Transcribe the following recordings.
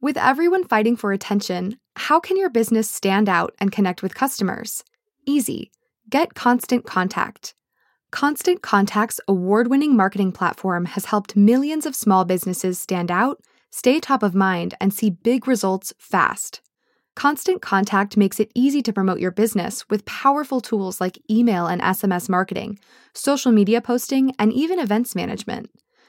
With everyone fighting for attention, how can your business stand out and connect with customers? Easy. Get Constant Contact. Constant Contact's award winning marketing platform has helped millions of small businesses stand out, stay top of mind, and see big results fast. Constant Contact makes it easy to promote your business with powerful tools like email and SMS marketing, social media posting, and even events management.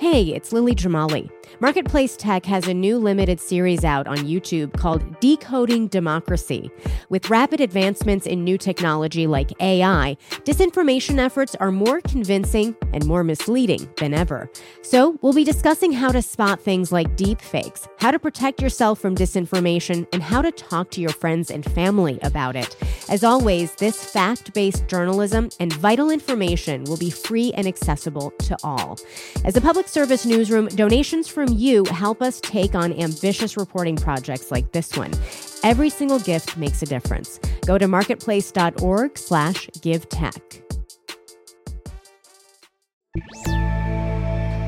Hey, it's Lily Jamali. Marketplace Tech has a new limited series out on YouTube called Decoding Democracy. With rapid advancements in new technology like AI, disinformation efforts are more convincing and more misleading than ever. So, we'll be discussing how to spot things like deepfakes, how to protect yourself from disinformation, and how to talk to your friends and family about it. As always, this fact based journalism and vital information will be free and accessible to all. As a public service newsroom, donations from you help us take on ambitious reporting projects like this one. Every single gift makes a difference. Go to marketplace.org slash give tech.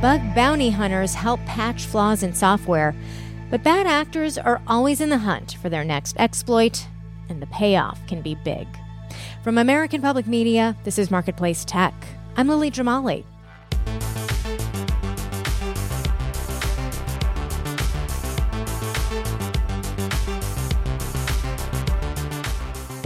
Bug bounty hunters help patch flaws in software, but bad actors are always in the hunt for their next exploit, and the payoff can be big. From American Public Media, this is Marketplace Tech. I'm Lily Jamali.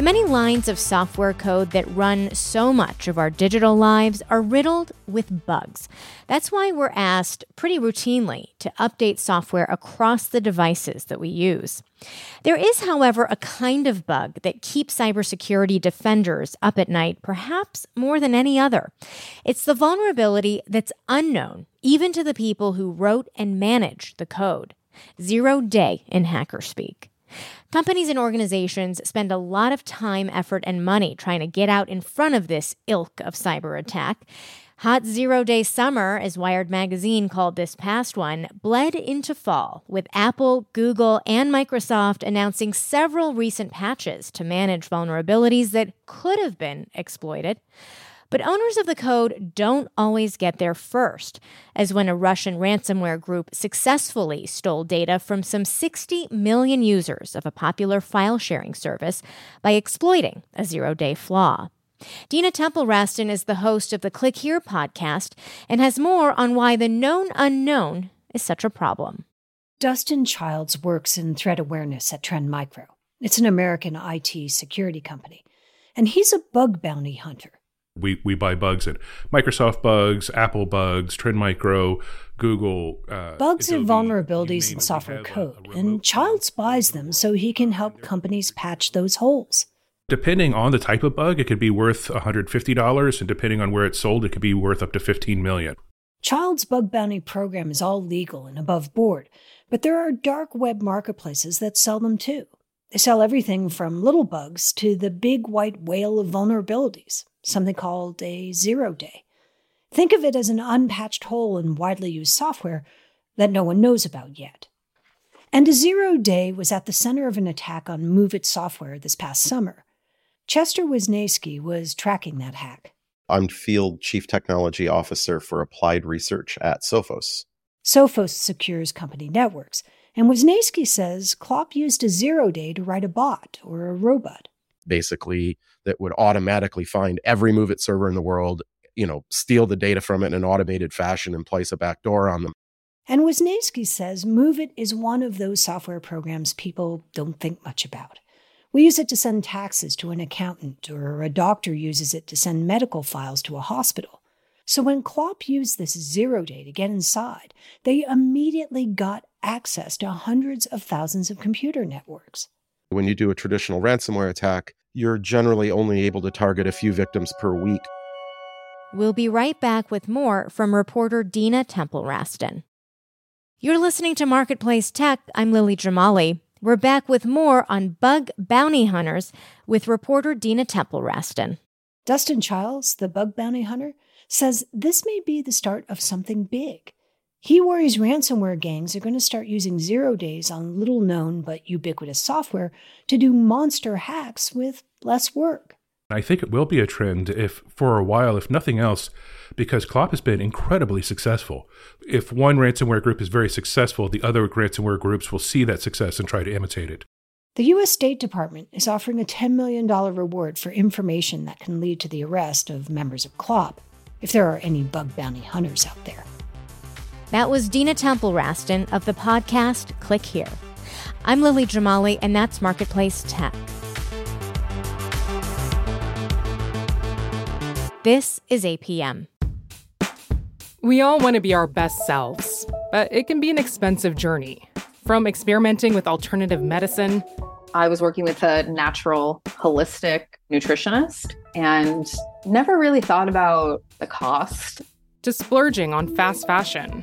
Many lines of software code that run so much of our digital lives are riddled with bugs. That's why we're asked pretty routinely to update software across the devices that we use. There is, however, a kind of bug that keeps cybersecurity defenders up at night, perhaps more than any other. It's the vulnerability that's unknown, even to the people who wrote and manage the code. Zero day in hacker speak. Companies and organizations spend a lot of time, effort, and money trying to get out in front of this ilk of cyber attack. Hot zero day summer, as Wired Magazine called this past one, bled into fall, with Apple, Google, and Microsoft announcing several recent patches to manage vulnerabilities that could have been exploited. But owners of the code don't always get there first, as when a Russian ransomware group successfully stole data from some 60 million users of a popular file sharing service by exploiting a zero day flaw. Dina Temple Raston is the host of the Click Here podcast and has more on why the known unknown is such a problem. Dustin Childs works in threat awareness at Trend Micro. It's an American IT security company, and he's a bug bounty hunter. We, we buy bugs at Microsoft Bugs, Apple Bugs, Trend Micro, Google. Uh, bugs Adobe, are vulnerabilities in software code, and Childs buys them so he can help companies patch those holes. Depending on the type of bug, it could be worth $150, and depending on where it's sold, it could be worth up to 15 million. Childs' bug bounty program is all legal and above board, but there are dark web marketplaces that sell them too. They sell everything from little bugs to the big white whale of vulnerabilities, something called a zero day. Think of it as an unpatched hole in widely used software that no one knows about yet. And a zero day was at the center of an attack on MOVEit software this past summer. Chester Wisniewski was tracking that hack. I'm Field Chief Technology Officer for Applied Research at Sophos. Sophos secures company networks, and Wisniewski says Clop used a zero day to write a bot or a robot. Basically, that would automatically find every MOVEit server in the world, you know, steal the data from it in an automated fashion and place a backdoor on them. And Wisniewski says MOVEit is one of those software programs people don't think much about. We use it to send taxes to an accountant, or a doctor uses it to send medical files to a hospital. So when Clop used this zero day to get inside, they immediately got access to hundreds of thousands of computer networks. When you do a traditional ransomware attack, you're generally only able to target a few victims per week. We'll be right back with more from reporter Dina Temple Raston. You're listening to Marketplace Tech. I'm Lily Jamali. We're back with more on bug bounty hunters with reporter Dina Temple Raston. Dustin Childs, the bug bounty hunter, says this may be the start of something big. He worries ransomware gangs are going to start using zero days on little known but ubiquitous software to do monster hacks with less work. I think it will be a trend if, for a while, if nothing else, because Clop has been incredibly successful. If one ransomware group is very successful, the other ransomware groups will see that success and try to imitate it. The U.S. State Department is offering a $10 million reward for information that can lead to the arrest of members of Clop, if there are any bug bounty hunters out there. That was Dina Temple Raston of the podcast Click Here. I'm Lily Jamali, and that's Marketplace Tech. This is APM. We all want to be our best selves, but it can be an expensive journey. From experimenting with alternative medicine, I was working with a natural, holistic nutritionist and never really thought about the cost. To splurging on fast fashion.